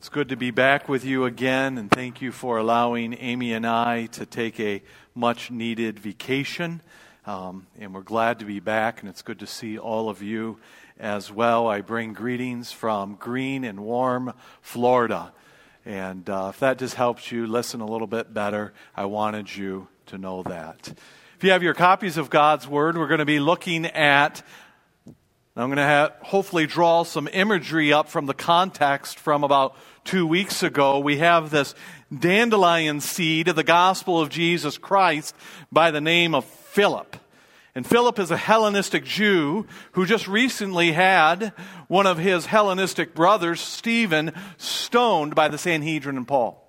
It's good to be back with you again, and thank you for allowing Amy and I to take a much needed vacation. Um, and we're glad to be back, and it's good to see all of you as well. I bring greetings from green and warm Florida. And uh, if that just helps you listen a little bit better, I wanted you to know that. If you have your copies of God's Word, we're going to be looking at I'm going to have, hopefully draw some imagery up from the context from about two weeks ago, we have this dandelion seed of the gospel of Jesus Christ by the name of Philip. And Philip is a Hellenistic Jew who just recently had one of his Hellenistic brothers, Stephen, stoned by the Sanhedrin and Paul.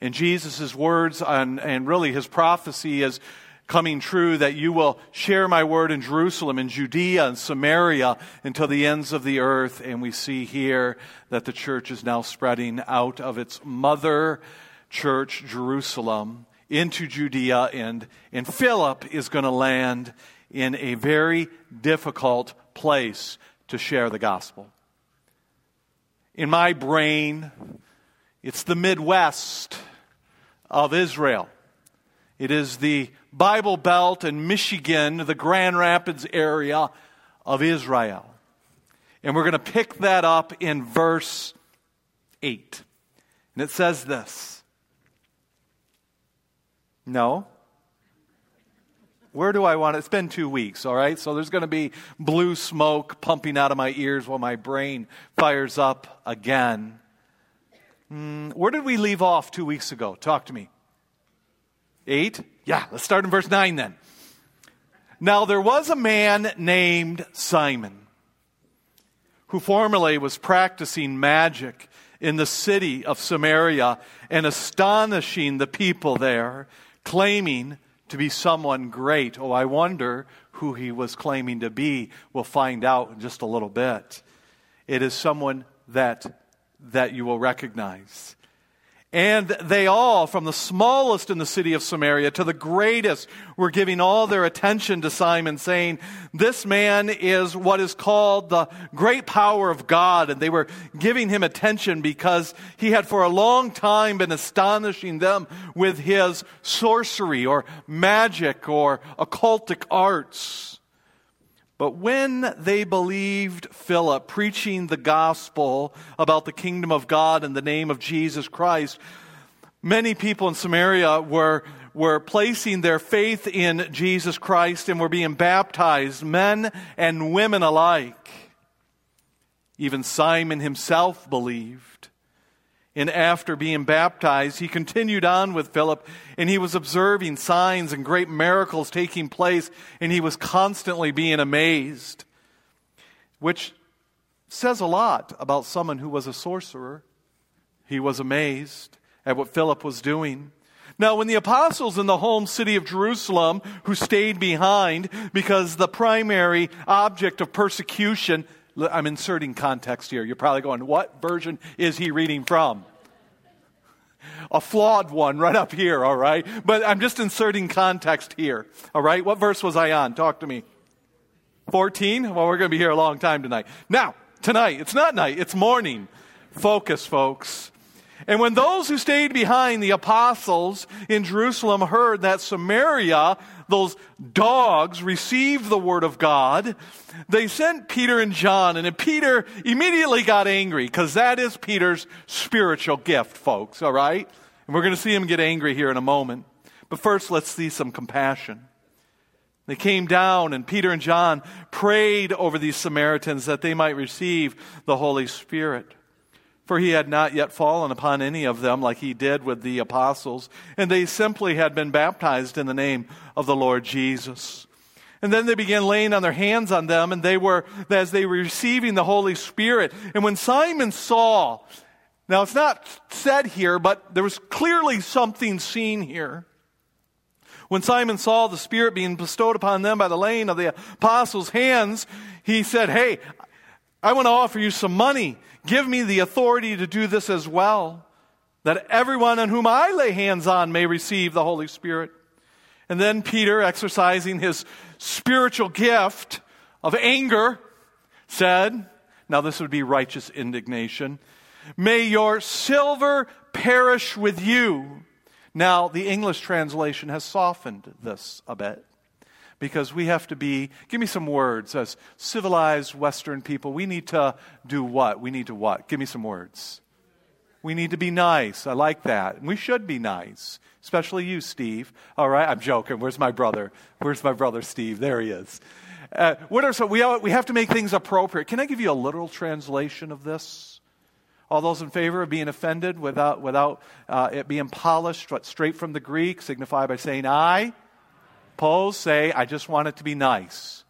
And Jesus' words and, and really his prophecy is coming true that you will share my word in Jerusalem, in Judea, and Samaria until the ends of the earth. And we see here that the church is now spreading out of its mother church, Jerusalem, into Judea. And, and Philip is going to land in a very difficult place to share the gospel. In my brain, it's the Midwest of Israel. It is the Bible Belt and Michigan, the Grand Rapids area of Israel. And we're going to pick that up in verse 8. And it says this No. Where do I want it? It's been two weeks, all right? So there's going to be blue smoke pumping out of my ears while my brain fires up again. Mm, where did we leave off two weeks ago? Talk to me. 8? Yeah, let's start in verse 9 then. Now there was a man named Simon who formerly was practicing magic in the city of Samaria and astonishing the people there, claiming to be someone great. Oh, I wonder who he was claiming to be. We'll find out in just a little bit. It is someone that, that you will recognize. And they all, from the smallest in the city of Samaria to the greatest, were giving all their attention to Simon, saying, This man is what is called the great power of God. And they were giving him attention because he had for a long time been astonishing them with his sorcery or magic or occultic arts. But when they believed Philip preaching the gospel about the kingdom of God in the name of Jesus Christ, many people in Samaria were, were placing their faith in Jesus Christ and were being baptized, men and women alike. Even Simon himself believed. And after being baptized, he continued on with Philip, and he was observing signs and great miracles taking place, and he was constantly being amazed, which says a lot about someone who was a sorcerer. He was amazed at what Philip was doing. Now, when the apostles in the home city of Jerusalem, who stayed behind because the primary object of persecution I'm inserting context here. You're probably going, what version is he reading from? A flawed one right up here, all right? But I'm just inserting context here, all right? What verse was I on? Talk to me. 14? Well, we're going to be here a long time tonight. Now, tonight, it's not night, it's morning. Focus, folks. And when those who stayed behind the apostles in Jerusalem heard that Samaria, those dogs, received the word of God, they sent Peter and John. And Peter immediately got angry because that is Peter's spiritual gift, folks, all right? And we're going to see him get angry here in a moment. But first, let's see some compassion. They came down, and Peter and John prayed over these Samaritans that they might receive the Holy Spirit for he had not yet fallen upon any of them like he did with the apostles, and they simply had been baptized in the name of the Lord Jesus. And then they began laying on their hands on them, and they were, as they were receiving the Holy Spirit. And when Simon saw, now it's not said here, but there was clearly something seen here. When Simon saw the Spirit being bestowed upon them by the laying of the apostles' hands, he said, Hey, I want to offer you some money Give me the authority to do this as well, that everyone on whom I lay hands on may receive the Holy Spirit. And then Peter, exercising his spiritual gift of anger, said, now this would be righteous indignation, May your silver perish with you. Now, the English translation has softened this a bit because we have to be, give me some words. As civilized Western people, we need to do what? We need to what? Give me some words. We need to be nice. I like that. We should be nice, especially you, Steve. All right, I'm joking. Where's my brother? Where's my brother, Steve? There he is. Uh, what are some, we, we have to make things appropriate. Can I give you a literal translation of this? All those in favor of being offended without, without uh, it being polished, straight from the Greek, signify by saying aye. Pose, say, I just want it to be nice.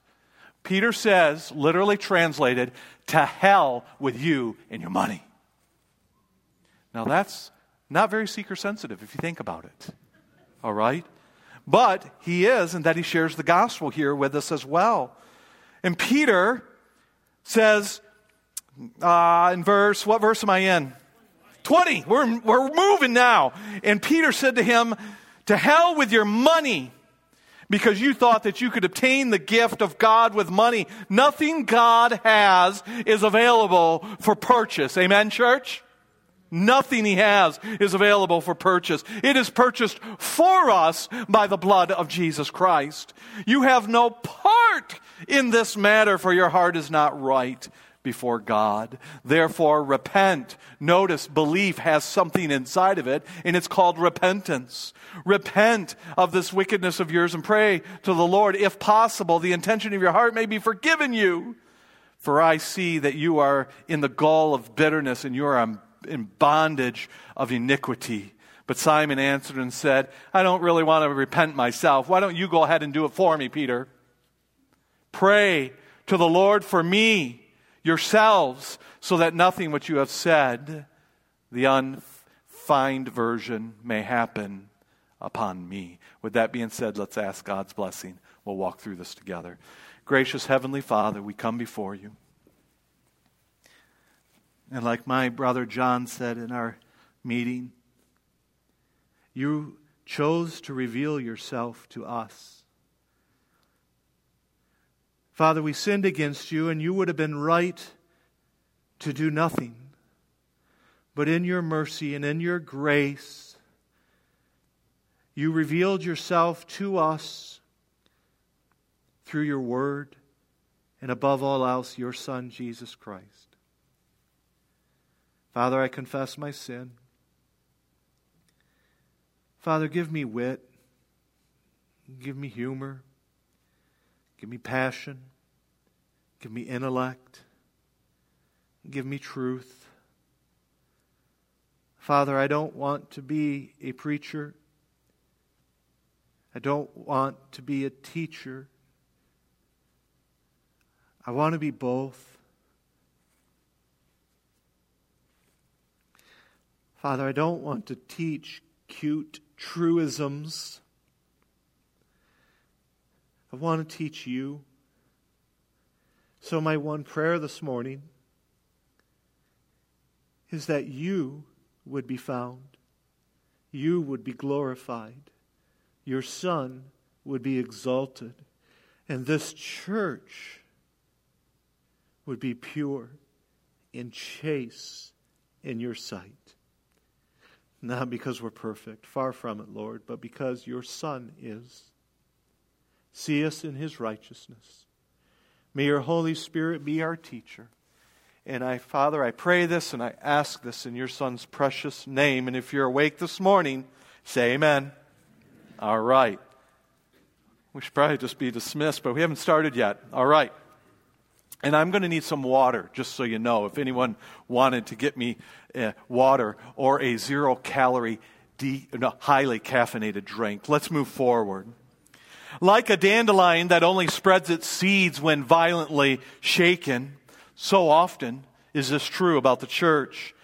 Peter says, literally translated, to hell with you and your money. Now, that's not very seeker sensitive if you think about it. All right? But he is, and that he shares the gospel here with us as well. And Peter says uh, in verse, what verse am I in? 20. We're, we're moving now. And Peter said to him, To hell with your money because you thought that you could obtain the gift of God with money. Nothing God has is available for purchase. Amen, church? Nothing he has is available for purchase. It is purchased for us by the blood of Jesus Christ. You have no part in this matter, for your heart is not right before God. Therefore, repent. Notice belief has something inside of it, and it's called repentance. Repent of this wickedness of yours and pray to the Lord. If possible, the intention of your heart may be forgiven you. For I see that you are in the gall of bitterness and you are in bondage of iniquity. But Simon answered and said, I don't really want to repent myself. Why don't you go ahead and do it for me, Peter? Pray to the Lord for me yourselves, so that nothing which you have said, the unfined version, may happen upon me. With that being said, let's ask God's blessing. We'll walk through this together. Gracious Heavenly Father, we come before you. And like my brother John said in our meeting, you chose to reveal yourself to us. Father, we sinned against you, and you would have been right to do nothing. But in your mercy and in your grace, you revealed yourself to us through your word, and above all else, your Son, Jesus Christ. Father, I confess my sin. Father, give me wit, give me humor. Give me passion. Give me intellect. Give me truth. Father, I don't want to be a preacher. I don't want to be a teacher. I want to be both. Father, I don't want to teach cute truisms. I want to teach you. So, my one prayer this morning is that you would be found, you would be glorified, your Son would be exalted, and this church would be pure and chaste in your sight. Not because we're perfect, far from it, Lord, but because your Son is. See us in his righteousness. May your Holy Spirit be our teacher. And I, Father, I pray this and I ask this in your Son's precious name. And if you're awake this morning, say amen. All right. We should probably just be dismissed, but we haven't started yet. All right. And I'm going to need some water, just so you know. If anyone wanted to get me uh, water or a zero calorie, de- no, highly caffeinated drink, let's move forward. Like a dandelion that only spreads its seeds when violently shaken, so often is this true about the church,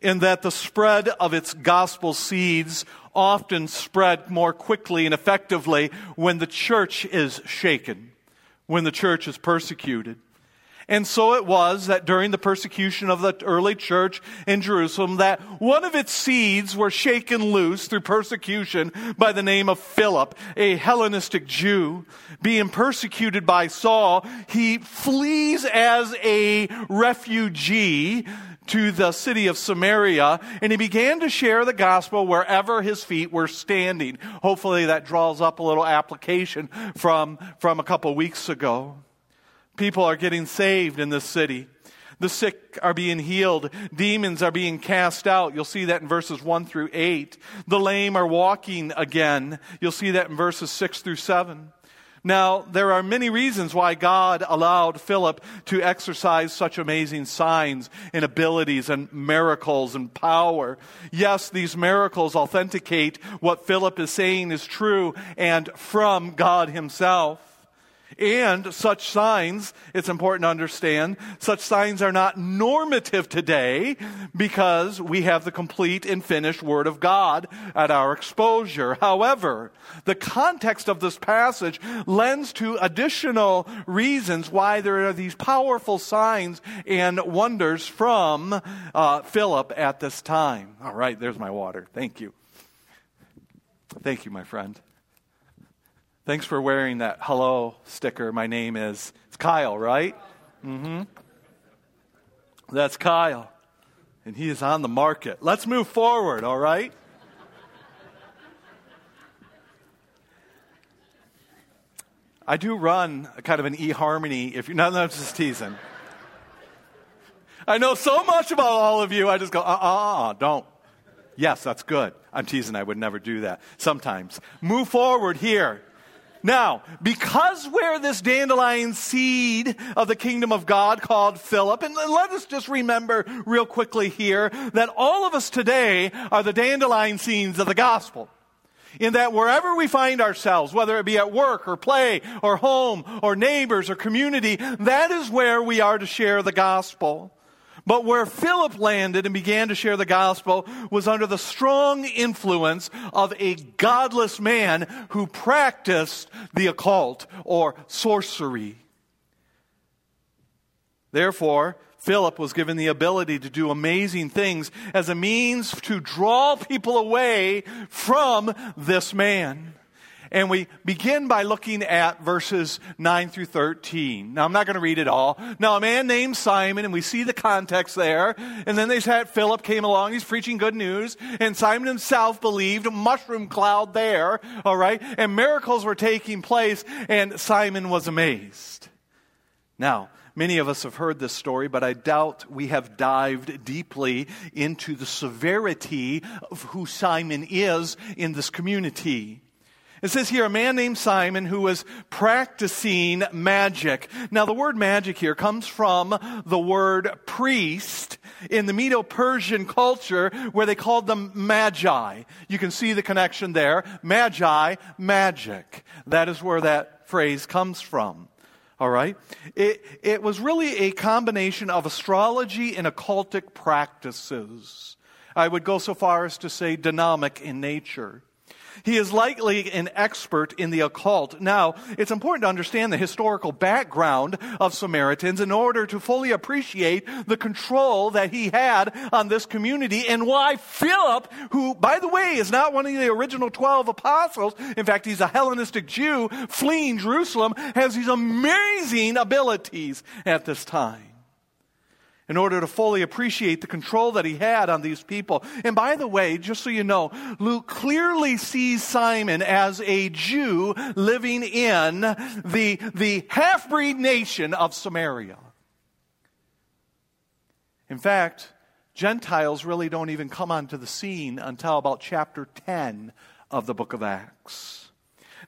in that the spread of its gospel seeds often spread more quickly and effectively when the church is shaken, when the church is persecuted. And so it was that during the persecution of the early church in Jerusalem that one of its seeds were shaken loose through persecution by the name of Philip, a Hellenistic Jew. Being persecuted by Saul, he flees as a refugee to the city of Samaria, and he began to share the gospel wherever his feet were standing. Hopefully, that draws up a little application from, from a couple weeks ago. People are getting saved in this city. The sick are being healed. Demons are being cast out. You'll see that in verses 1 through 8. The lame are walking again. You'll see that in verses 6 through 7. Now, there are many reasons why God allowed Philip to exercise such amazing signs and abilities and miracles and power. Yes, these miracles authenticate what Philip is saying is true and from God Himself. And such signs, it's important to understand, such signs are not normative today because we have the complete and finished Word of God at our exposure. However, the context of this passage lends to additional reasons why there are these powerful signs and wonders from uh, Philip at this time. All right, there's my water. Thank you. Thank you, my friend. Thanks for wearing that hello sticker. My name is it's Kyle, right? Mm-hmm. That's Kyle. And he is on the market. Let's move forward, all right? I do run kind of an e-harmony if you're not, not just teasing. I know so much about all of you. I just go, uh uh, don't. Yes, that's good. I'm teasing. I would never do that. Sometimes. Move forward here. Now, because we're this dandelion seed of the kingdom of God called Philip, and let us just remember real quickly here that all of us today are the dandelion seeds of the gospel. In that wherever we find ourselves, whether it be at work or play or home or neighbors or community, that is where we are to share the gospel. But where Philip landed and began to share the gospel was under the strong influence of a godless man who practiced the occult or sorcery. Therefore, Philip was given the ability to do amazing things as a means to draw people away from this man. And we begin by looking at verses 9 through 13. Now, I'm not going to read it all. Now, a man named Simon, and we see the context there. And then they said Philip came along. He's preaching good news. And Simon himself believed, mushroom cloud there, all right? And miracles were taking place, and Simon was amazed. Now, Many of us have heard this story, but I doubt we have dived deeply into the severity of who Simon is in this community. It says here, a man named Simon who was practicing magic. Now, the word magic here comes from the word priest in the Medo Persian culture where they called them magi. You can see the connection there. Magi, magic. That is where that phrase comes from. All right? It, it was really a combination of astrology and occultic practices. I would go so far as to say dynamic in nature. He is likely an expert in the occult. Now, it's important to understand the historical background of Samaritans in order to fully appreciate the control that he had on this community and why Philip, who, by the way, is not one of the original 12 apostles, in fact, he's a Hellenistic Jew fleeing Jerusalem, has these amazing abilities at this time in order to fully appreciate the control that he had on these people. And by the way, just so you know, Luke clearly sees Simon as a Jew living in the, the half breed nation of Samaria. In fact, Gentiles really don't even come onto the scene until about chapter 10 of the book of Acts.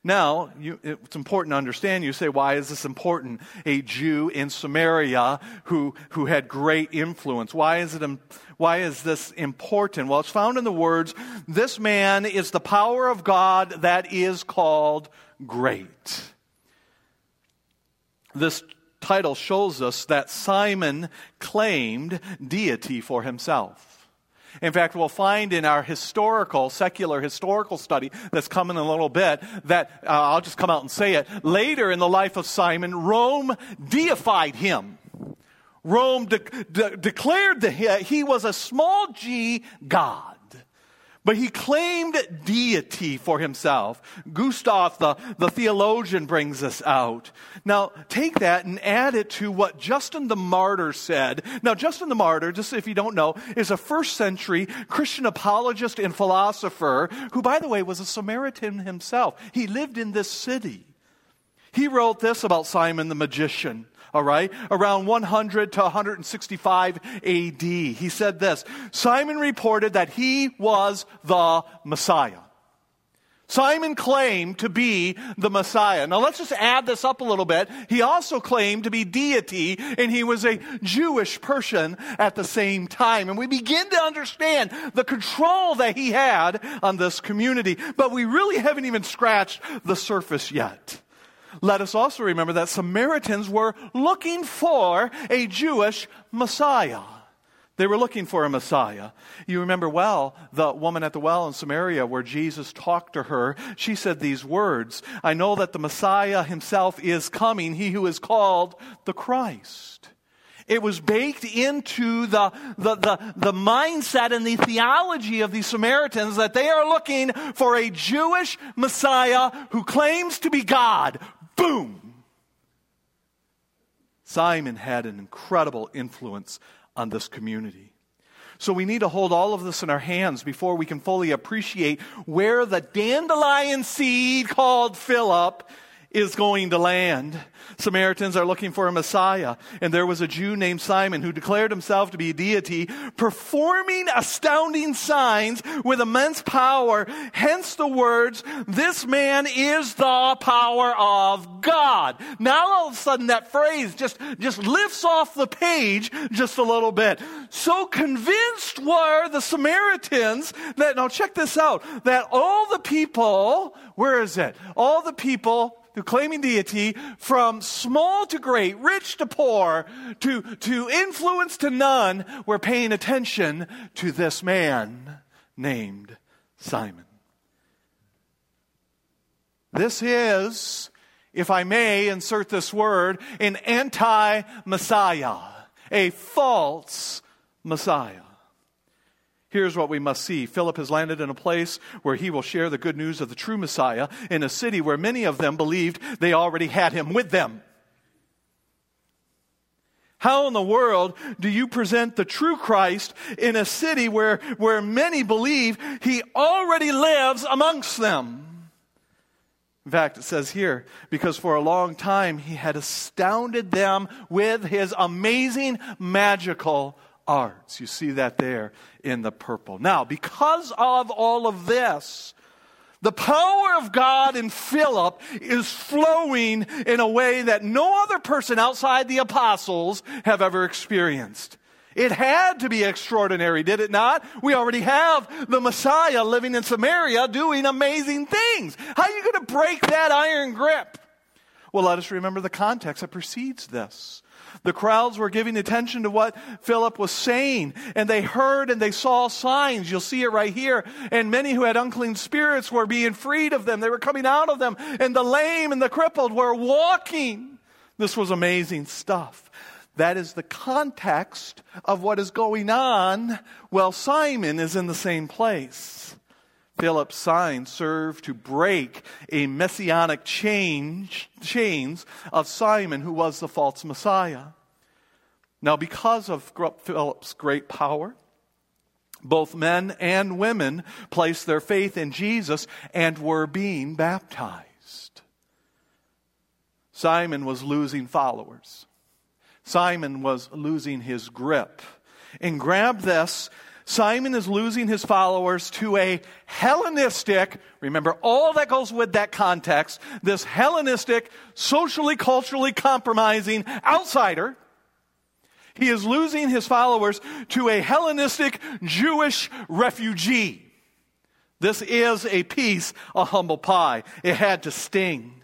Now, you, it's important to understand. You say, why is this important? A Jew in Samaria who, who had great influence. Why is, it, why is this important? Well, it's found in the words, this man is the power of God that is called great. This title shows us that Simon claimed deity for himself. In fact, we'll find in our historical, secular historical study that's coming in a little bit that uh, I'll just come out and say it. Later in the life of Simon, Rome deified him. Rome de- de- declared that he, he was a small g God. But he claimed deity for himself. Gustav, the, the theologian, brings this out. Now, take that and add it to what Justin the Martyr said. Now, Justin the Martyr, just if you don't know, is a first century Christian apologist and philosopher who, by the way, was a Samaritan himself. He lived in this city. He wrote this about Simon the magician all right, around 100 to 165 AD. He said this Simon reported that he was the Messiah. Simon claimed to be the Messiah. Now let's just add this up a little bit. He also claimed to be deity, and he was a Jewish person at the same time. And we begin to understand the control that he had on this community. But we really haven't even scratched the surface yet. Let us also remember that Samaritans were looking for a Jewish Messiah. They were looking for a Messiah. You remember well the woman at the well in Samaria where Jesus talked to her. She said these words I know that the Messiah himself is coming, he who is called the Christ. It was baked into the, the, the, the, mindset and the theology of the Samaritans that they are looking for a Jewish Messiah who claims to be God, Boom! Simon had an incredible influence on this community. So we need to hold all of this in our hands before we can fully appreciate where the dandelion seed called Philip is going to land. Samaritans are looking for a Messiah. And there was a Jew named Simon who declared himself to be a deity, performing astounding signs with immense power. Hence the words, this man is the power of God. Now all of a sudden that phrase just, just lifts off the page just a little bit. So convinced were the Samaritans that, now check this out, that all the people, where is it? All the people through claiming deity from small to great, rich to poor, to, to influence to none, were paying attention to this man named Simon. This is, if I may insert this word, an anti Messiah, a false Messiah. Here's what we must see Philip has landed in a place where he will share the good news of the true Messiah in a city where many of them believed they already had him with them. How in the world do you present the true Christ in a city where, where many believe he already lives amongst them? In fact, it says here, because for a long time he had astounded them with his amazing magical arts. You see that there in the purple. Now, because of all of this, the power of God in Philip is flowing in a way that no other person outside the apostles have ever experienced. It had to be extraordinary, did it not? We already have the Messiah living in Samaria doing amazing things. How are you going to break that iron grip? Well, let us remember the context that precedes this. The crowds were giving attention to what Philip was saying, and they heard and they saw signs. You'll see it right here. And many who had unclean spirits were being freed of them. They were coming out of them, and the lame and the crippled were walking. This was amazing stuff. That is the context of what is going on while Simon is in the same place. Philip's sign served to break a messianic change, chains of Simon, who was the false Messiah. Now, because of Philip's great power, both men and women placed their faith in Jesus and were being baptized. Simon was losing followers. Simon was losing his grip. And grab this Simon is losing his followers to a Hellenistic, remember all that goes with that context, this Hellenistic, socially, culturally compromising outsider. He is losing his followers to a Hellenistic Jewish refugee. This is a piece of humble pie. It had to sting.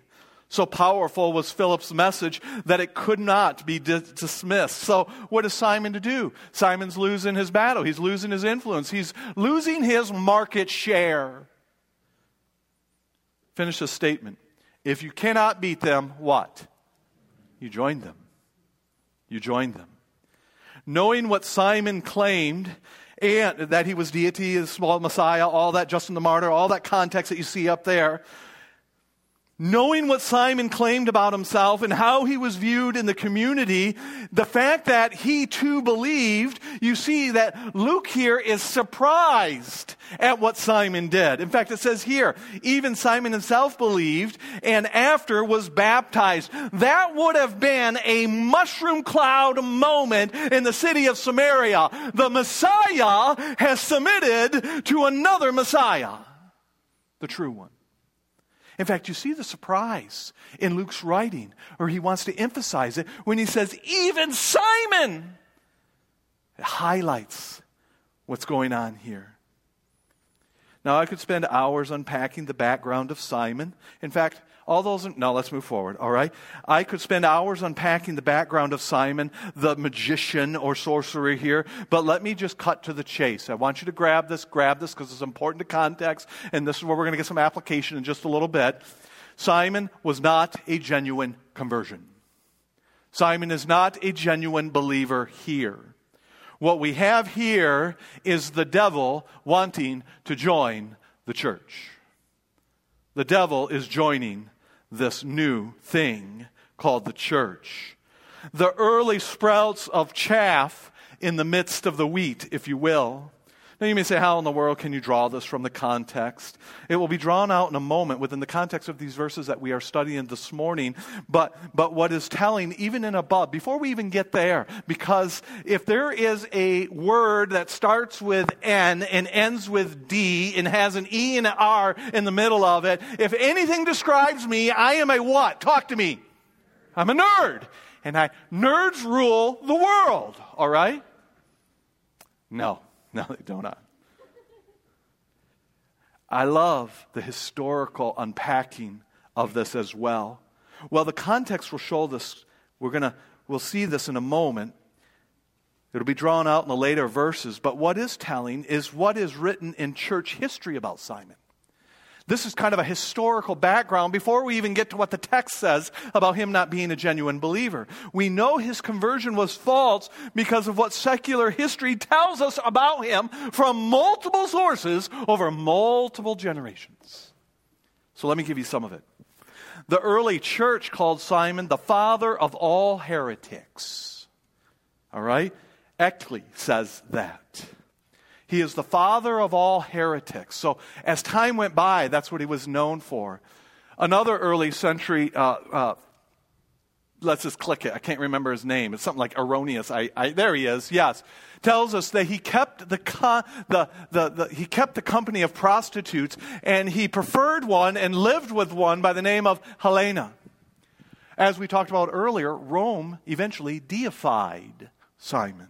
So powerful was Philip's message that it could not be dismissed. So, what is Simon to do? Simon's losing his battle. He's losing his influence. He's losing his market share. Finish the statement. If you cannot beat them, what? You join them. You join them. Knowing what Simon claimed and that he was deity, the small Messiah, all that, Justin the Martyr, all that context that you see up there. Knowing what Simon claimed about himself and how he was viewed in the community, the fact that he too believed, you see that Luke here is surprised at what Simon did. In fact, it says here, even Simon himself believed and after was baptized. That would have been a mushroom cloud moment in the city of Samaria. The Messiah has submitted to another Messiah, the true one. In fact, you see the surprise in Luke's writing, or he wants to emphasize it when he says, even Simon. It highlights what's going on here. Now, I could spend hours unpacking the background of Simon. In fact, all those, no, let's move forward, all right? I could spend hours unpacking the background of Simon, the magician or sorcerer here, but let me just cut to the chase. I want you to grab this, grab this because it's important to context, and this is where we're going to get some application in just a little bit. Simon was not a genuine conversion. Simon is not a genuine believer here. What we have here is the devil wanting to join the church. The devil is joining this new thing called the church. The early sprouts of chaff in the midst of the wheat, if you will. Now, you may say, How in the world can you draw this from the context? It will be drawn out in a moment within the context of these verses that we are studying this morning. But, but what is telling, even in above, before we even get there, because if there is a word that starts with N and ends with D and has an E and an R in the middle of it, if anything describes me, I am a what? Talk to me. I'm a nerd. And I, nerds rule the world, all right? No. No, they do not. I love the historical unpacking of this as well. Well, the context will show this. We're to, we'll see this in a moment. It'll be drawn out in the later verses. But what is telling is what is written in church history about Simon. This is kind of a historical background before we even get to what the text says about him not being a genuine believer. We know his conversion was false because of what secular history tells us about him from multiple sources over multiple generations. So let me give you some of it. The early church called Simon the father of all heretics. All right? Eckley says that. He is the father of all heretics. So as time went by, that's what he was known for. Another early century, uh, uh, let's just click it. I can't remember his name. It's something like Erroneous. I, I, there he is. Yes, tells us that he kept the, the, the, the, he kept the company of prostitutes, and he preferred one and lived with one by the name of Helena. As we talked about earlier, Rome eventually deified Simon.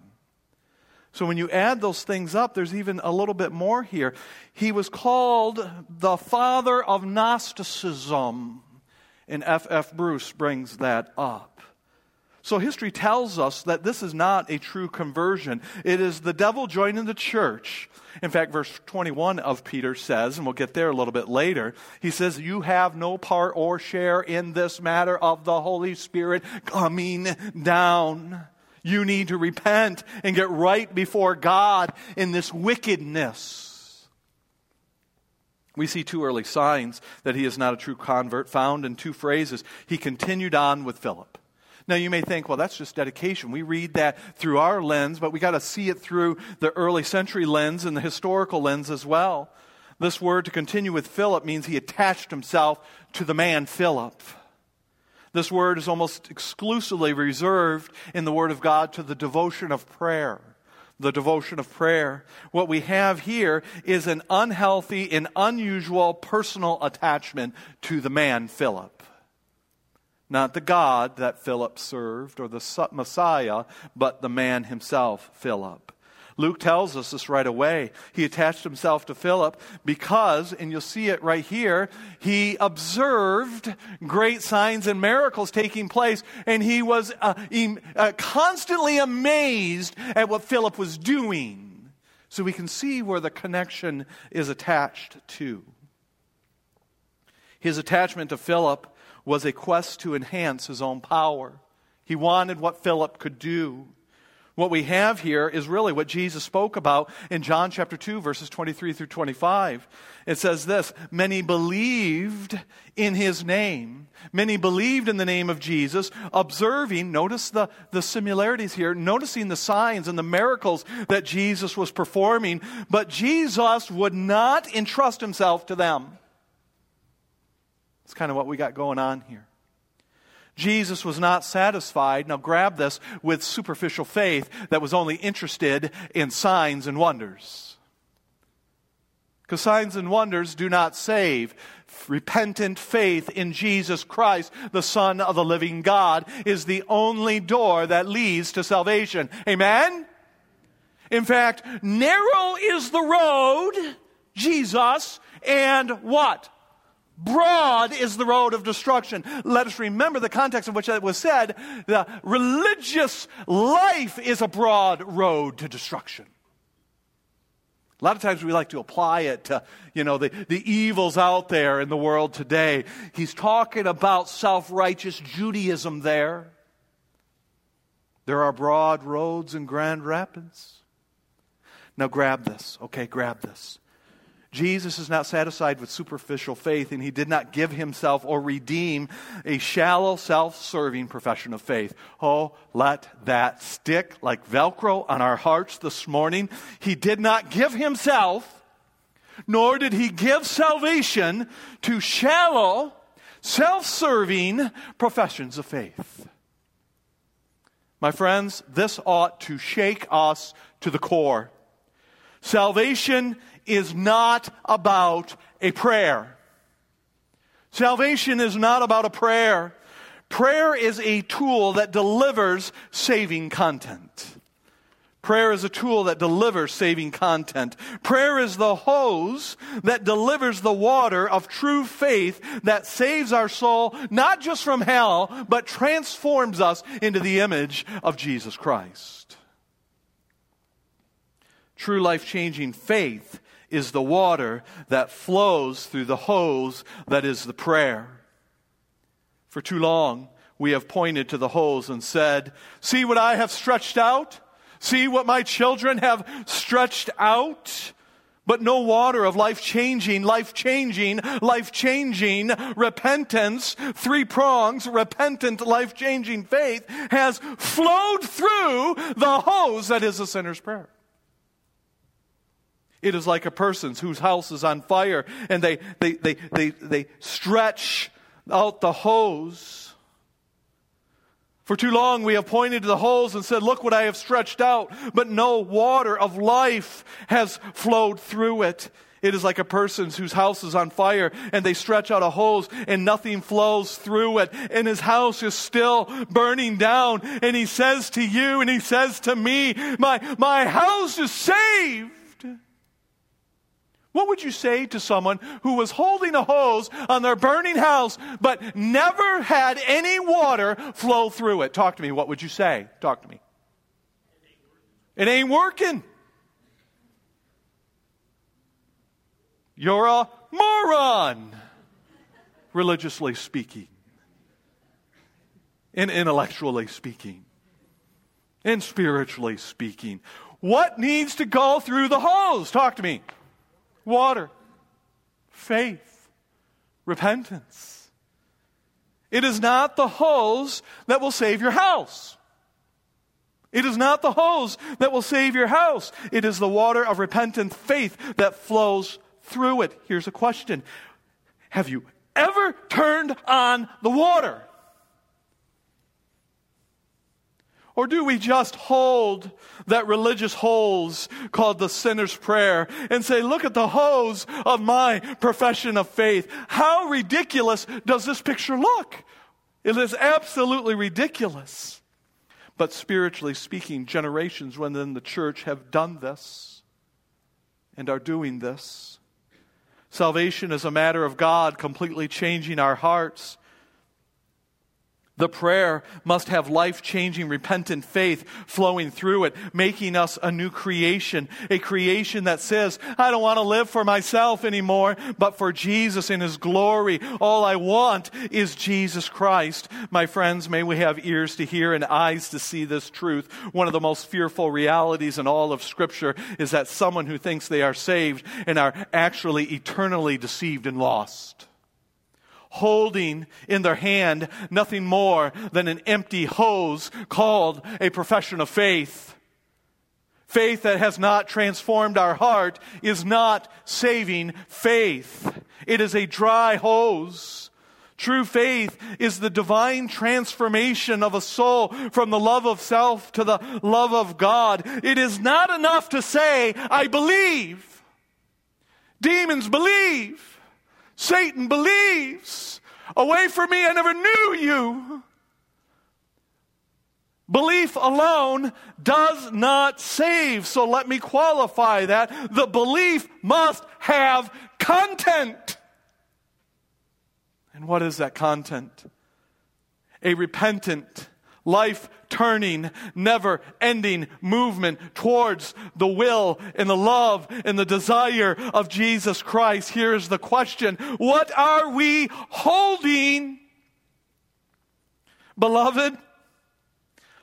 So when you add those things up, there's even a little bit more here. He was called the father of Gnosticism, and F. F. Bruce brings that up. So history tells us that this is not a true conversion. It is the devil joining the church. In fact, verse 21 of Peter says, and we'll get there a little bit later, he says, You have no part or share in this matter of the Holy Spirit coming down. You need to repent and get right before God in this wickedness. We see two early signs that he is not a true convert found in two phrases. He continued on with Philip. Now, you may think, well, that's just dedication. We read that through our lens, but we got to see it through the early century lens and the historical lens as well. This word to continue with Philip means he attached himself to the man Philip. This word is almost exclusively reserved in the Word of God to the devotion of prayer. The devotion of prayer. What we have here is an unhealthy and unusual personal attachment to the man Philip. Not the God that Philip served or the Messiah, but the man himself, Philip. Luke tells us this right away. He attached himself to Philip because, and you'll see it right here, he observed great signs and miracles taking place, and he was uh, uh, constantly amazed at what Philip was doing. So we can see where the connection is attached to. His attachment to Philip was a quest to enhance his own power. He wanted what Philip could do. What we have here is really what Jesus spoke about in John chapter 2, verses 23 through 25. It says this Many believed in his name. Many believed in the name of Jesus, observing, notice the, the similarities here, noticing the signs and the miracles that Jesus was performing, but Jesus would not entrust himself to them. That's kind of what we got going on here. Jesus was not satisfied, now grab this, with superficial faith that was only interested in signs and wonders. Because signs and wonders do not save. Repentant faith in Jesus Christ, the Son of the living God, is the only door that leads to salvation. Amen? In fact, narrow is the road, Jesus, and what? Broad is the road of destruction. Let us remember the context in which that was said. The religious life is a broad road to destruction. A lot of times we like to apply it to, you know, the, the evils out there in the world today. He's talking about self righteous Judaism there. There are broad roads in Grand Rapids. Now grab this, okay, grab this. Jesus is not satisfied with superficial faith, and he did not give himself or redeem a shallow, self serving profession of faith. Oh, let that stick like Velcro on our hearts this morning. He did not give himself, nor did he give salvation to shallow, self serving professions of faith. My friends, this ought to shake us to the core. Salvation is not about a prayer. Salvation is not about a prayer. Prayer is a tool that delivers saving content. Prayer is a tool that delivers saving content. Prayer is the hose that delivers the water of true faith that saves our soul, not just from hell, but transforms us into the image of Jesus Christ. True life changing faith is the water that flows through the hose that is the prayer. For too long, we have pointed to the hose and said, See what I have stretched out? See what my children have stretched out? But no water of life changing, life changing, life changing repentance, three prongs, repentant, life changing faith has flowed through the hose that is a sinner's prayer. It is like a person's whose house is on fire and they, they, they, they, they stretch out the hose. For too long we have pointed to the holes and said, Look what I have stretched out, but no water of life has flowed through it. It is like a person's whose house is on fire and they stretch out a hose and nothing flows through it and his house is still burning down and he says to you and he says to me, my, my house is saved. What would you say to someone who was holding a hose on their burning house but never had any water flow through it? Talk to me. What would you say? Talk to me. It ain't working. You're a moron, religiously speaking, and intellectually speaking, and spiritually speaking. What needs to go through the hose? Talk to me water, faith, repentance. It is not the hose that will save your house. It is not the hose that will save your house. It is the water of repentant faith that flows through it. Here's a question Have you ever turned on the water? Or do we just hold that religious hose called the sinner's prayer and say, look at the hose of my profession of faith. How ridiculous does this picture look? It is absolutely ridiculous. But spiritually speaking, generations within the church have done this and are doing this. Salvation is a matter of God completely changing our hearts The prayer must have life changing, repentant faith flowing through it, making us a new creation, a creation that says, I don't want to live for myself anymore, but for Jesus in His glory. All I want is Jesus Christ. My friends, may we have ears to hear and eyes to see this truth. One of the most fearful realities in all of Scripture is that someone who thinks they are saved and are actually eternally deceived and lost holding in their hand nothing more than an empty hose called a profession of faith. Faith that has not transformed our heart is not saving faith. It is a dry hose. True faith is the divine transformation of a soul from the love of self to the love of God. It is not enough to say, I believe. Demons believe. Satan believes. Away from me, I never knew you. Belief alone does not save. So let me qualify that. The belief must have content. And what is that content? A repentant, life turning, never ending movement towards the will and the love and the desire of Jesus Christ. Here's the question What are we holding? Beloved,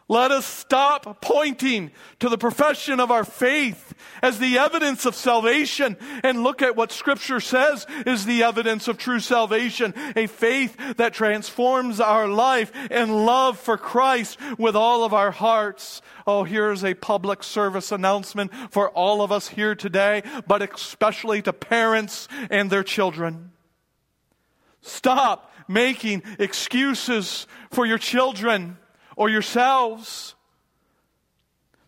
let us stop pointing to the profession of our faith as the evidence of salvation and look at what Scripture says is the evidence of true salvation a faith that transforms our life and love for Christ with all of our hearts. Oh, here's a public service announcement for all of us here today, but especially to parents and their children. Stop making excuses for your children or yourselves.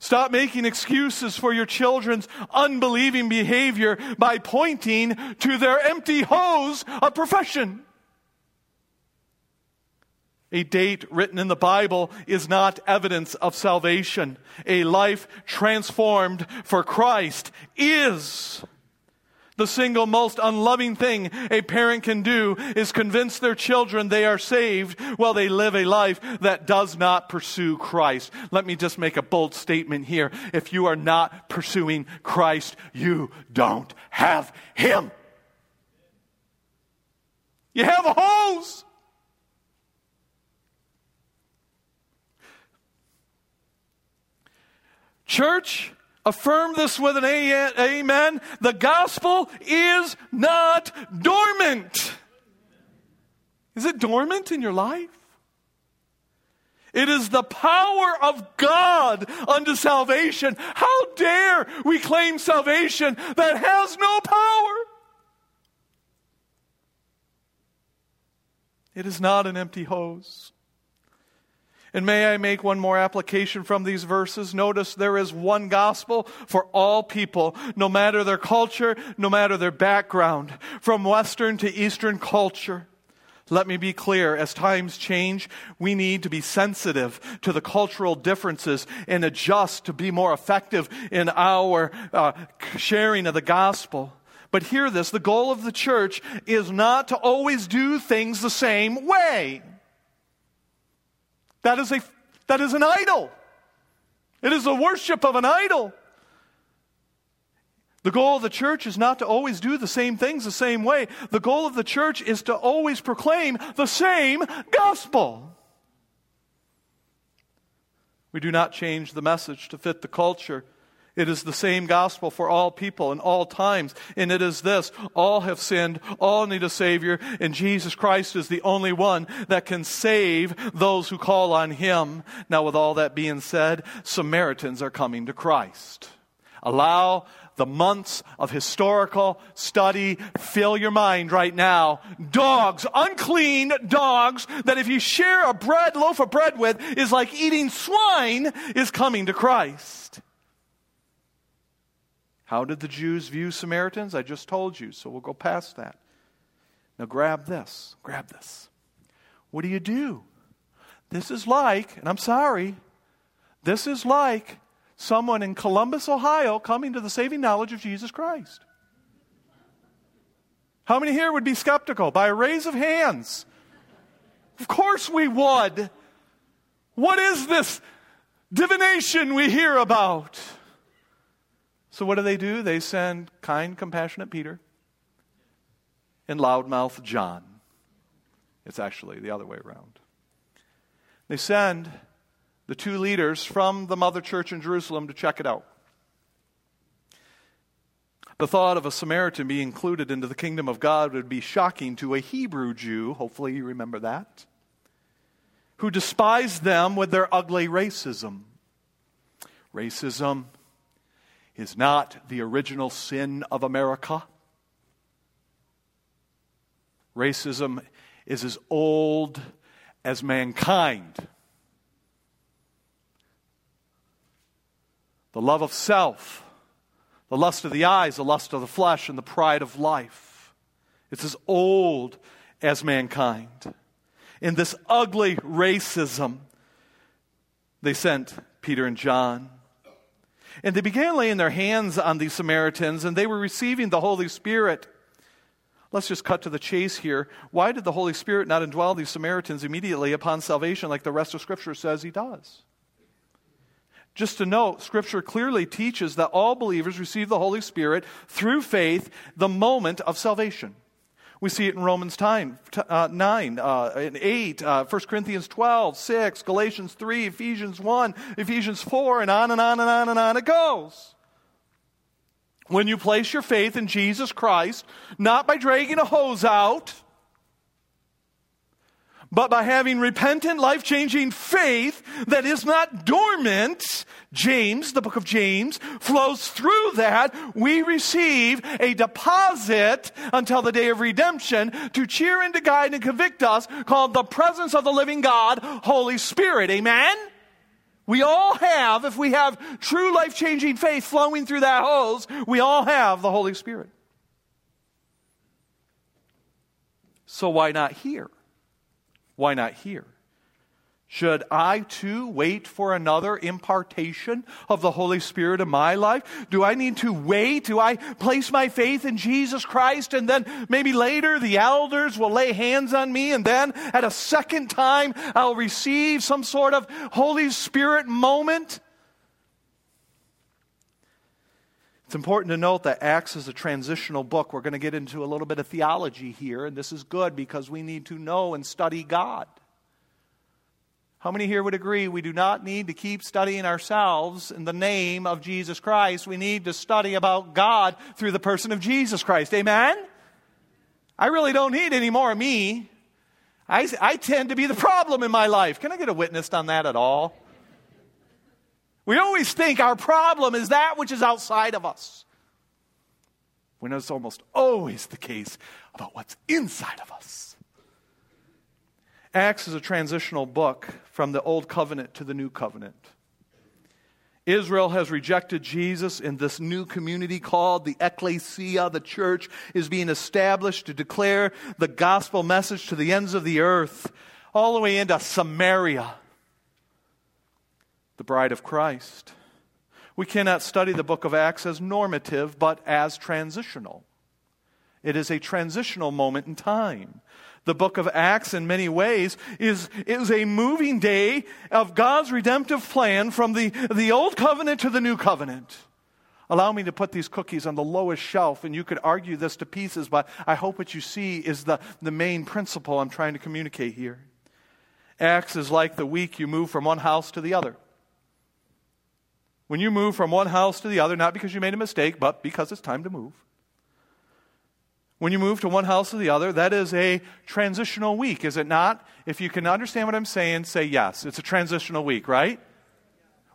Stop making excuses for your children's unbelieving behavior by pointing to their empty hose of profession. A date written in the Bible is not evidence of salvation. A life transformed for Christ is. The single most unloving thing a parent can do is convince their children they are saved while they live a life that does not pursue Christ. Let me just make a bold statement here. If you are not pursuing Christ, you don't have Him. You have a hose. Church, affirm this with an amen. The gospel is not dormant. Is it dormant in your life? It is the power of God unto salvation. How dare we claim salvation that has no power? It is not an empty hose. And may I make one more application from these verses? Notice there is one gospel for all people, no matter their culture, no matter their background, from Western to Eastern culture. Let me be clear, as times change, we need to be sensitive to the cultural differences and adjust to be more effective in our uh, sharing of the gospel. But hear this the goal of the church is not to always do things the same way. That is, a, that is an idol. It is the worship of an idol. The goal of the church is not to always do the same things the same way. The goal of the church is to always proclaim the same gospel. We do not change the message to fit the culture. It is the same gospel for all people in all times. And it is this all have sinned, all need a Savior, and Jesus Christ is the only one that can save those who call on Him. Now, with all that being said, Samaritans are coming to Christ. Allow the months of historical study fill your mind right now. Dogs, unclean dogs, that if you share a bread, loaf of bread with, is like eating swine, is coming to Christ. How did the Jews view Samaritans? I just told you, so we'll go past that. Now grab this. Grab this. What do you do? This is like, and I'm sorry, this is like someone in Columbus, Ohio coming to the saving knowledge of Jesus Christ. How many here would be skeptical? By a raise of hands. Of course we would. What is this divination we hear about? So, what do they do? They send kind, compassionate Peter and loudmouth John. It's actually the other way around. They send the two leaders from the mother church in Jerusalem to check it out. The thought of a Samaritan being included into the kingdom of God would be shocking to a Hebrew Jew. Hopefully, you remember that. Who despised them with their ugly racism. Racism is not the original sin of America. Racism is as old as mankind. The love of self, the lust of the eyes, the lust of the flesh, and the pride of life. It's as old as mankind. In this ugly racism, they sent Peter and John. And they began laying their hands on these Samaritans, and they were receiving the Holy Spirit. Let's just cut to the chase here. Why did the Holy Spirit not indwell these Samaritans immediately upon salvation like the rest of Scripture says he does? Just to note, Scripture clearly teaches that all believers receive the Holy Spirit through faith the moment of salvation. We see it in Romans 9, uh, 9 uh, and 8, uh, 1 Corinthians 12, 6, Galatians 3, Ephesians 1, Ephesians 4, and on and on and on and on it goes. When you place your faith in Jesus Christ, not by dragging a hose out, but by having repentant, life changing faith that is not dormant, James, the book of James, flows through that. We receive a deposit until the day of redemption to cheer and to guide and convict us called the presence of the living God, Holy Spirit. Amen? We all have, if we have true life changing faith flowing through that hose, we all have the Holy Spirit. So why not here? Why not here? Should I too wait for another impartation of the Holy Spirit in my life? Do I need to wait? Do I place my faith in Jesus Christ and then maybe later the elders will lay hands on me and then at a second time I'll receive some sort of Holy Spirit moment? It's important to note that Acts is a transitional book. We're going to get into a little bit of theology here, and this is good because we need to know and study God. How many here would agree we do not need to keep studying ourselves in the name of Jesus Christ? We need to study about God through the person of Jesus Christ. Amen? I really don't need any more of me. I, I tend to be the problem in my life. Can I get a witness on that at all? We always think our problem is that which is outside of us. When it's almost always the case about what's inside of us. Acts is a transitional book from the Old Covenant to the New Covenant. Israel has rejected Jesus in this new community called the ecclesia. The church is being established to declare the gospel message to the ends of the earth, all the way into Samaria, the bride of Christ. We cannot study the book of Acts as normative, but as transitional. It is a transitional moment in time. The book of Acts, in many ways, is, is a moving day of God's redemptive plan from the, the old covenant to the new covenant. Allow me to put these cookies on the lowest shelf, and you could argue this to pieces, but I hope what you see is the, the main principle I'm trying to communicate here. Acts is like the week you move from one house to the other. When you move from one house to the other, not because you made a mistake, but because it's time to move, when you move to one house to the other, that is a transitional week, is it not? If you can understand what I'm saying, say yes. It's a transitional week, right?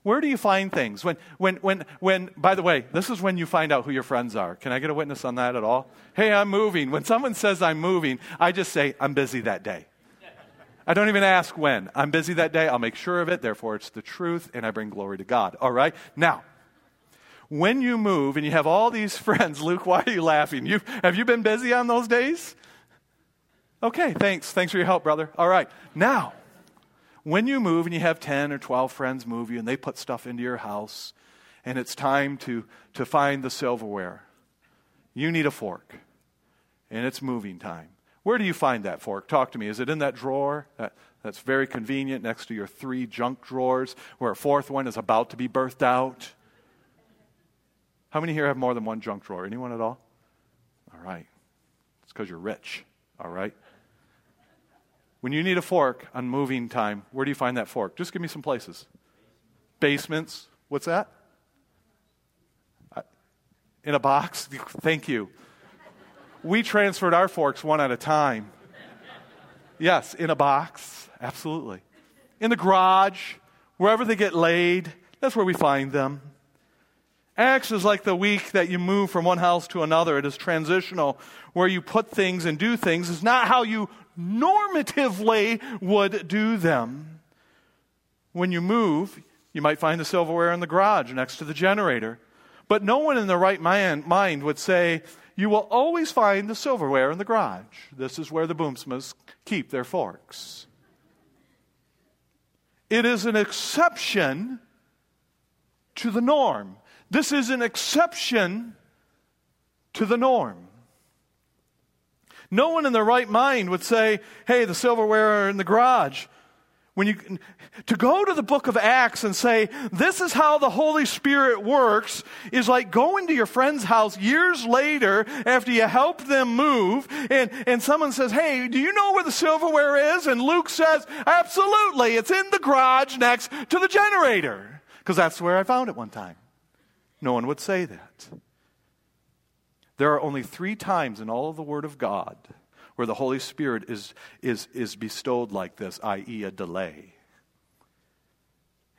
Where do you find things? When, when, when, when, by the way, this is when you find out who your friends are. Can I get a witness on that at all? Hey, I'm moving. When someone says I'm moving, I just say, I'm busy that day. I don't even ask when. I'm busy that day. I'll make sure of it. Therefore, it's the truth, and I bring glory to God. All right? Now, when you move and you have all these friends, Luke, why are you laughing? You, have you been busy on those days? Okay, thanks. Thanks for your help, brother. All right. Now, when you move and you have 10 or 12 friends move you and they put stuff into your house and it's time to, to find the silverware, you need a fork and it's moving time. Where do you find that fork? Talk to me. Is it in that drawer? That, that's very convenient next to your three junk drawers where a fourth one is about to be birthed out. How many here have more than one junk drawer? Anyone at all? All right. It's because you're rich. All right. When you need a fork on moving time, where do you find that fork? Just give me some places. Basements. What's that? In a box? Thank you. We transferred our forks one at a time. Yes, in a box. Absolutely. In the garage, wherever they get laid, that's where we find them. Acts is like the week that you move from one house to another. It is transitional, where you put things and do things. It's not how you normatively would do them. When you move, you might find the silverware in the garage next to the generator. But no one in the right mind would say, You will always find the silverware in the garage. This is where the boomsmiths keep their forks. It is an exception to the norm. This is an exception to the norm. No one in their right mind would say, hey, the silverware are in the garage. When you, to go to the book of Acts and say, this is how the Holy Spirit works, is like going to your friend's house years later after you help them move, and, and someone says, hey, do you know where the silverware is? And Luke says, absolutely, it's in the garage next to the generator. Because that's where I found it one time. No one would say that. There are only three times in all of the Word of God where the Holy Spirit is, is, is bestowed like this, i.e., a delay.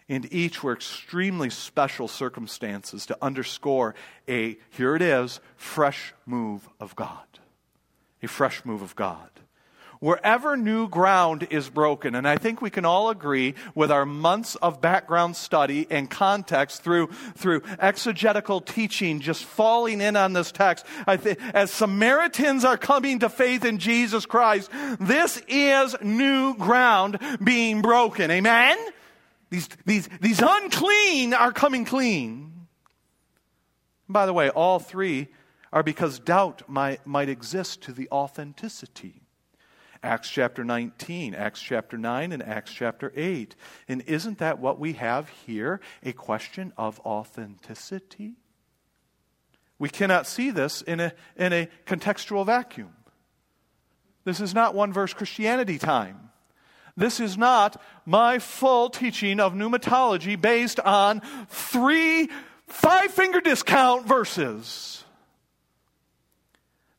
And each were extremely special circumstances to underscore a, here it is, fresh move of God. A fresh move of God wherever new ground is broken, and I think we can all agree with our months of background study and context through, through exegetical teaching, just falling in on this text, I think as Samaritans are coming to faith in Jesus Christ, this is new ground being broken. Amen? These, these, these unclean are coming clean. By the way, all three are because doubt might, might exist to the authenticity Acts chapter 19, Acts chapter 9, and Acts chapter 8. And isn't that what we have here? A question of authenticity? We cannot see this in a, in a contextual vacuum. This is not one verse Christianity time. This is not my full teaching of pneumatology based on three five finger discount verses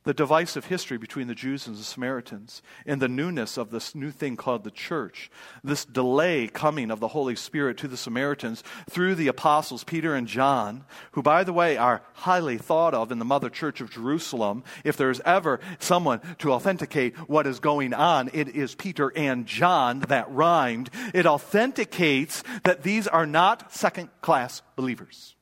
the divisive history between the Jews and the Samaritans, and the newness of this new thing called the church, this delay coming of the Holy Spirit to the Samaritans through the apostles Peter and John, who, by the way, are highly thought of in the mother church of Jerusalem. If there's ever someone to authenticate what is going on, it is Peter and John that rhymed. It authenticates that these are not second class believers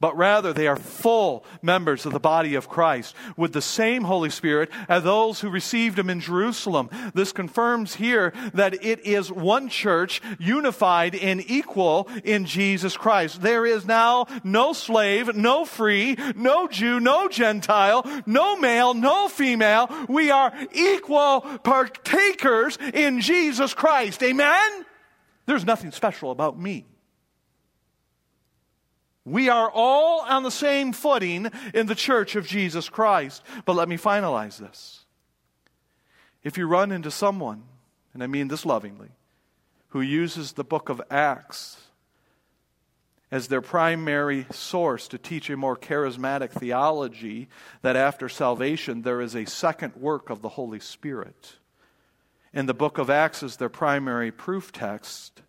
but rather they are full members of the body of Christ with the same Holy Spirit as those who received him in Jerusalem. This confirms here that it is one church unified and equal in Jesus Christ. There is now no slave, no free, no Jew, no Gentile, no male, no female. We are equal partakers in Jesus Christ. Amen? There's nothing special about me. We are all on the same footing in the church of Jesus Christ. But let me finalize this. If you run into someone, and I mean this lovingly, who uses the book of Acts as their primary source to teach a more charismatic theology that after salvation there is a second work of the Holy Spirit. And the book of Acts is their primary proof text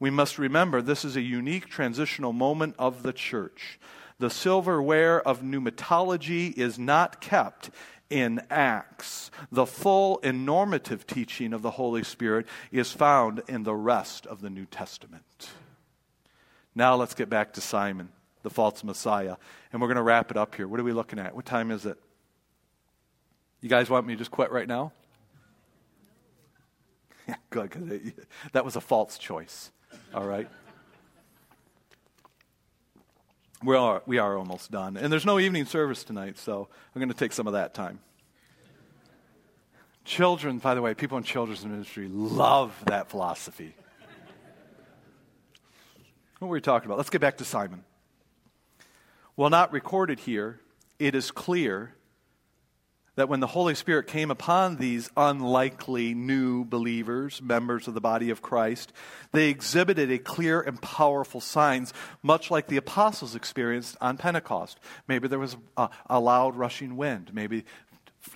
we must remember this is a unique transitional moment of the church. The silverware of pneumatology is not kept in Acts. The full and normative teaching of the Holy Spirit is found in the rest of the New Testament. Now let's get back to Simon, the false Messiah, and we're going to wrap it up here. What are we looking at? What time is it? You guys want me to just quit right now? Yeah, good, because that was a false choice. All right? We are, we are almost done. And there's no evening service tonight, so I'm going to take some of that time. Children, by the way, people in children's ministry love that philosophy. what were we talking about? Let's get back to Simon. While not recorded here, it is clear that when the Holy Spirit came upon these unlikely new believers, members of the body of Christ, they exhibited a clear and powerful signs, much like the apostles experienced on Pentecost. Maybe there was a, a loud rushing wind. Maybe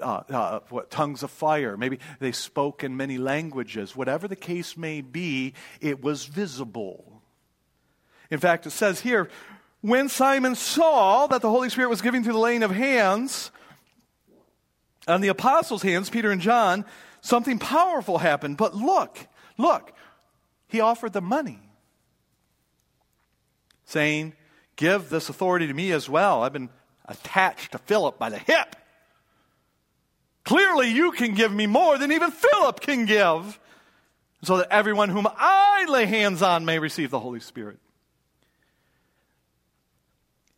uh, uh, what, tongues of fire. Maybe they spoke in many languages. Whatever the case may be, it was visible. In fact, it says here, when Simon saw that the Holy Spirit was giving to the laying of hands, on the apostles' hands, Peter and John, something powerful happened. But look, look, he offered them money, saying, Give this authority to me as well. I've been attached to Philip by the hip. Clearly, you can give me more than even Philip can give, so that everyone whom I lay hands on may receive the Holy Spirit.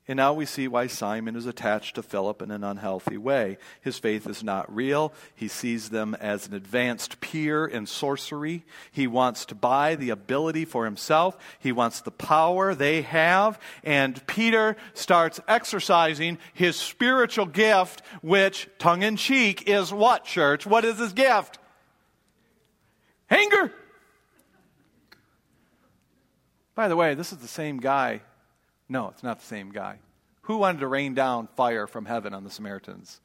And now we see why Simon is attached to Philip in an unhealthy way. His faith is not real. He sees them as an advanced peer in sorcery. He wants to buy the ability for himself. He wants the power they have. And Peter starts exercising his spiritual gift, which, tongue in cheek, is what, church? What is his gift? Anger. By the way, this is the same guy no, it's not the same guy. Who wanted to rain down fire from heaven on the Samaritans?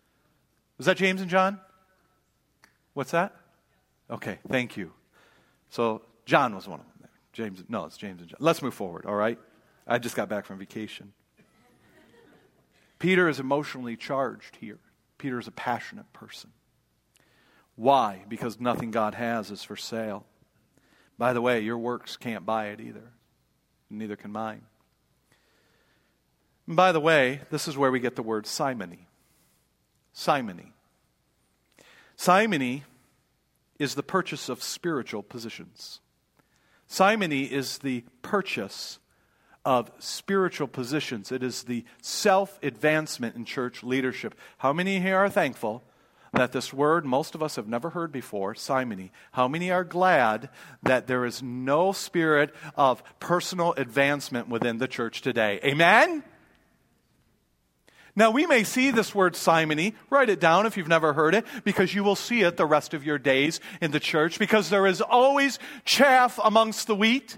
Was that James and John? What's that? Okay, thank you. So John was one of them. James, no, it's James and John. Let's move forward, all right? I just got back from vacation. Peter is emotionally charged here. Peter is a passionate person. Why? Because nothing God has is for sale. By the way, your works can't buy it either. Neither can mine. And by the way, this is where we get the word simony. Simony. Simony is the purchase of spiritual positions. Simony is the purchase of spiritual positions. It is the self advancement in church leadership. How many here are thankful that this word most of us have never heard before, simony? How many are glad that there is no spirit of personal advancement within the church today? Amen? Now, we may see this word simony. Write it down if you've never heard it, because you will see it the rest of your days in the church, because there is always chaff amongst the wheat.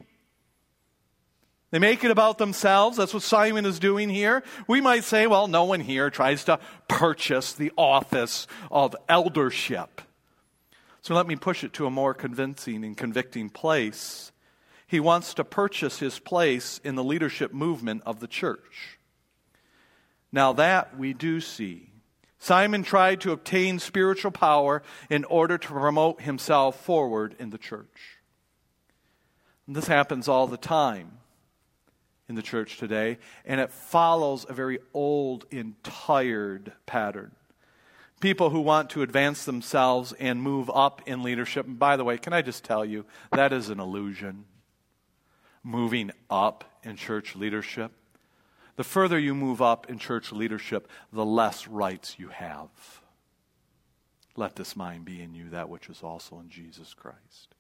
They make it about themselves. That's what Simon is doing here. We might say, well, no one here tries to purchase the office of eldership. So let me push it to a more convincing and convicting place. He wants to purchase his place in the leadership movement of the church. Now, that we do see. Simon tried to obtain spiritual power in order to promote himself forward in the church. And this happens all the time in the church today, and it follows a very old and tired pattern. People who want to advance themselves and move up in leadership. And by the way, can I just tell you, that is an illusion. Moving up in church leadership. The further you move up in church leadership, the less rights you have. Let this mind be in you, that which is also in Jesus Christ.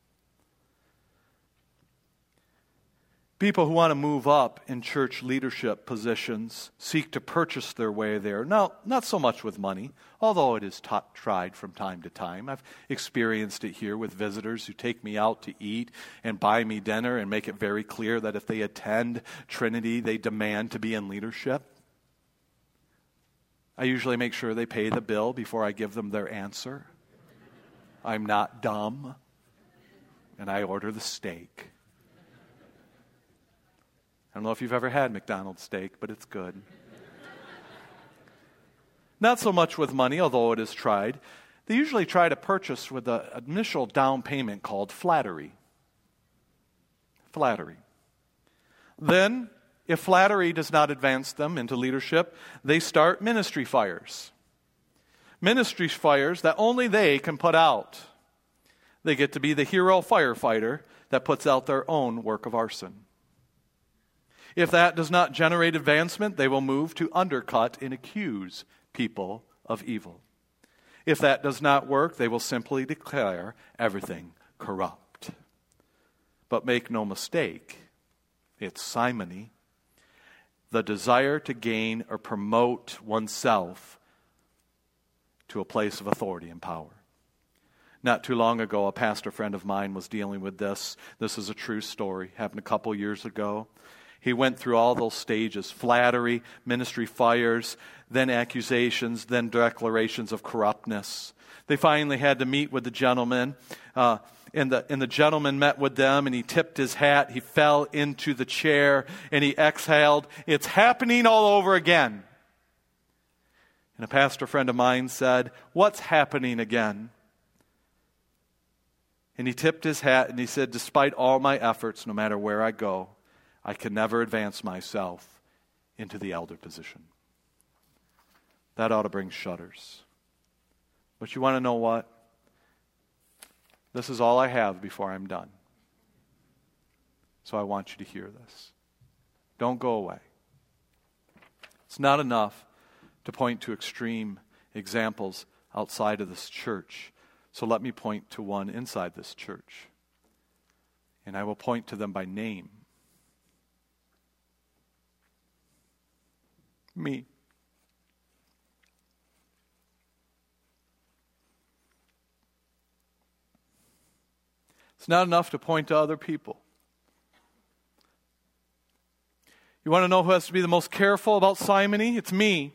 People who want to move up in church leadership positions seek to purchase their way there. Now, not so much with money, although it is tried from time to time. I've experienced it here with visitors who take me out to eat and buy me dinner and make it very clear that if they attend Trinity, they demand to be in leadership. I usually make sure they pay the bill before I give them their answer. I'm not dumb. And I order the steak. I don't know if you've ever had McDonald's steak, but it's good. Not so much with money, although it is tried. They usually try to purchase with an initial down payment called flattery. Flattery. Then, if flattery does not advance them into leadership, they start ministry fires. Ministry fires that only they can put out. They get to be the hero firefighter that puts out their own work of arson. If that does not generate advancement, they will move to undercut and accuse people of evil. If that does not work, they will simply declare everything corrupt. But make no mistake, it's simony. The desire to gain or promote oneself to a place of authority and power. Not too long ago, a pastor friend of mine was dealing with this. This is a true story, happened a couple years ago. He went through all those stages flattery, ministry fires, then accusations, then declarations of corruptness. They finally had to meet with the gentleman. Uh, and the, and the gentleman met with them and he tipped his hat. He fell into the chair and he exhaled. It's happening all over again. And a pastor friend of mine said, What's happening again? And he tipped his hat and he said, Despite all my efforts, no matter where I go, I can never advance myself into the elder position. That ought to bring shudders. But you want to know what? This is all I have before I'm done. So I want you to hear this. Don't go away. It's not enough to point to extreme examples outside of this church. So let me point to one inside this church. And I will point to them by name. Me. It's not enough to point to other people. You want to know who has to be the most careful about simony? It's me.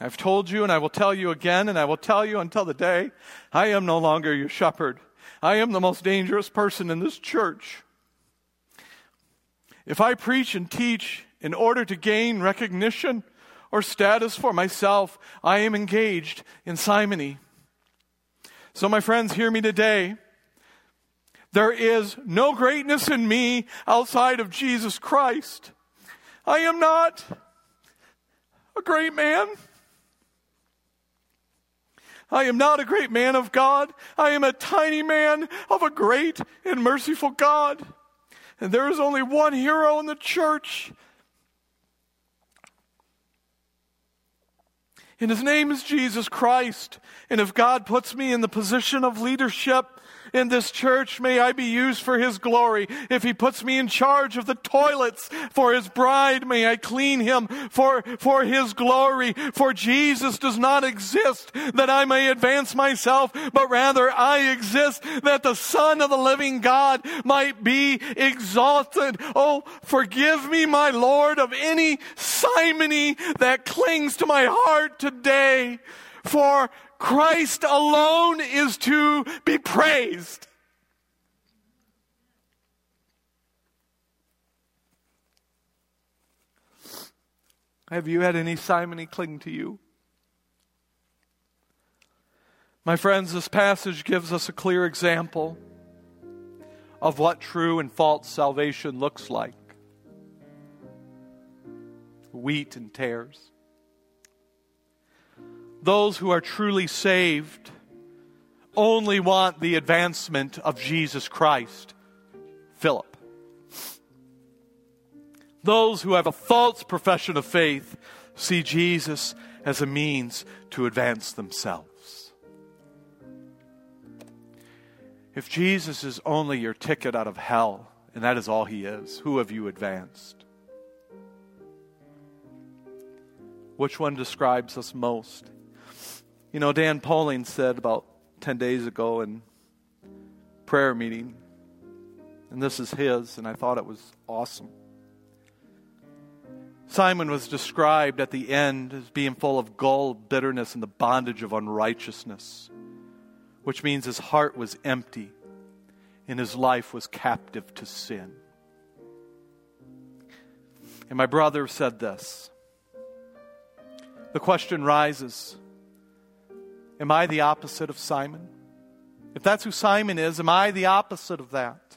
I've told you, and I will tell you again, and I will tell you until the day I am no longer your shepherd. I am the most dangerous person in this church. If I preach and teach in order to gain recognition or status for myself, I am engaged in simony. So, my friends, hear me today. There is no greatness in me outside of Jesus Christ. I am not a great man. I am not a great man of God. I am a tiny man of a great and merciful God. And there is only one hero in the church, And his name is Jesus Christ. And if God puts me in the position of leadership, in this church, may I be used for His glory. If He puts me in charge of the toilets for His bride, may I clean Him for, for His glory. For Jesus does not exist that I may advance myself, but rather I exist that the Son of the living God might be exalted. Oh, forgive me, my Lord, of any simony that clings to my heart today. For Christ alone is to be praised. Have you had any simony cling to you? My friends, this passage gives us a clear example of what true and false salvation looks like wheat and tares those who are truly saved only want the advancement of Jesus Christ. Philip. Those who have a false profession of faith see Jesus as a means to advance themselves. If Jesus is only your ticket out of hell, and that is all he is, who have you advanced? Which one describes us most? You know, Dan Pauling said about 10 days ago in prayer meeting, and this is his, and I thought it was awesome. Simon was described at the end as being full of gall, bitterness, and the bondage of unrighteousness, which means his heart was empty and his life was captive to sin. And my brother said this. The question rises Am I the opposite of Simon? If that's who Simon is, am I the opposite of that?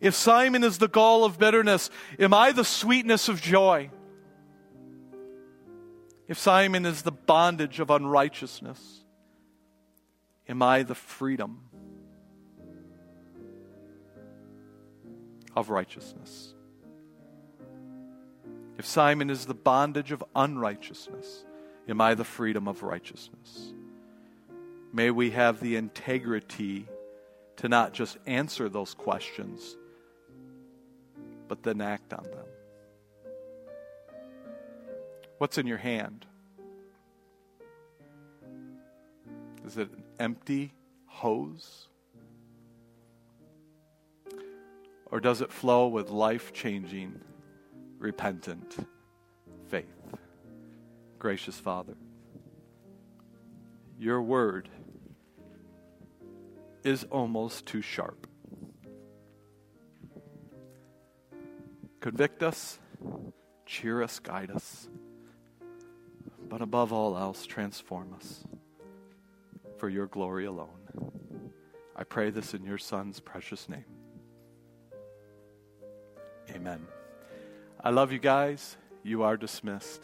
If Simon is the gall of bitterness, am I the sweetness of joy? If Simon is the bondage of unrighteousness, am I the freedom of righteousness? If Simon is the bondage of unrighteousness, am I the freedom of righteousness? May we have the integrity to not just answer those questions, but then act on them. What's in your hand? Is it an empty hose? Or does it flow with life changing, repentant faith? Gracious Father, your word is almost too sharp. Convict us, cheer us, guide us, but above all else, transform us for your glory alone. I pray this in your Son's precious name. Amen. I love you guys. You are dismissed.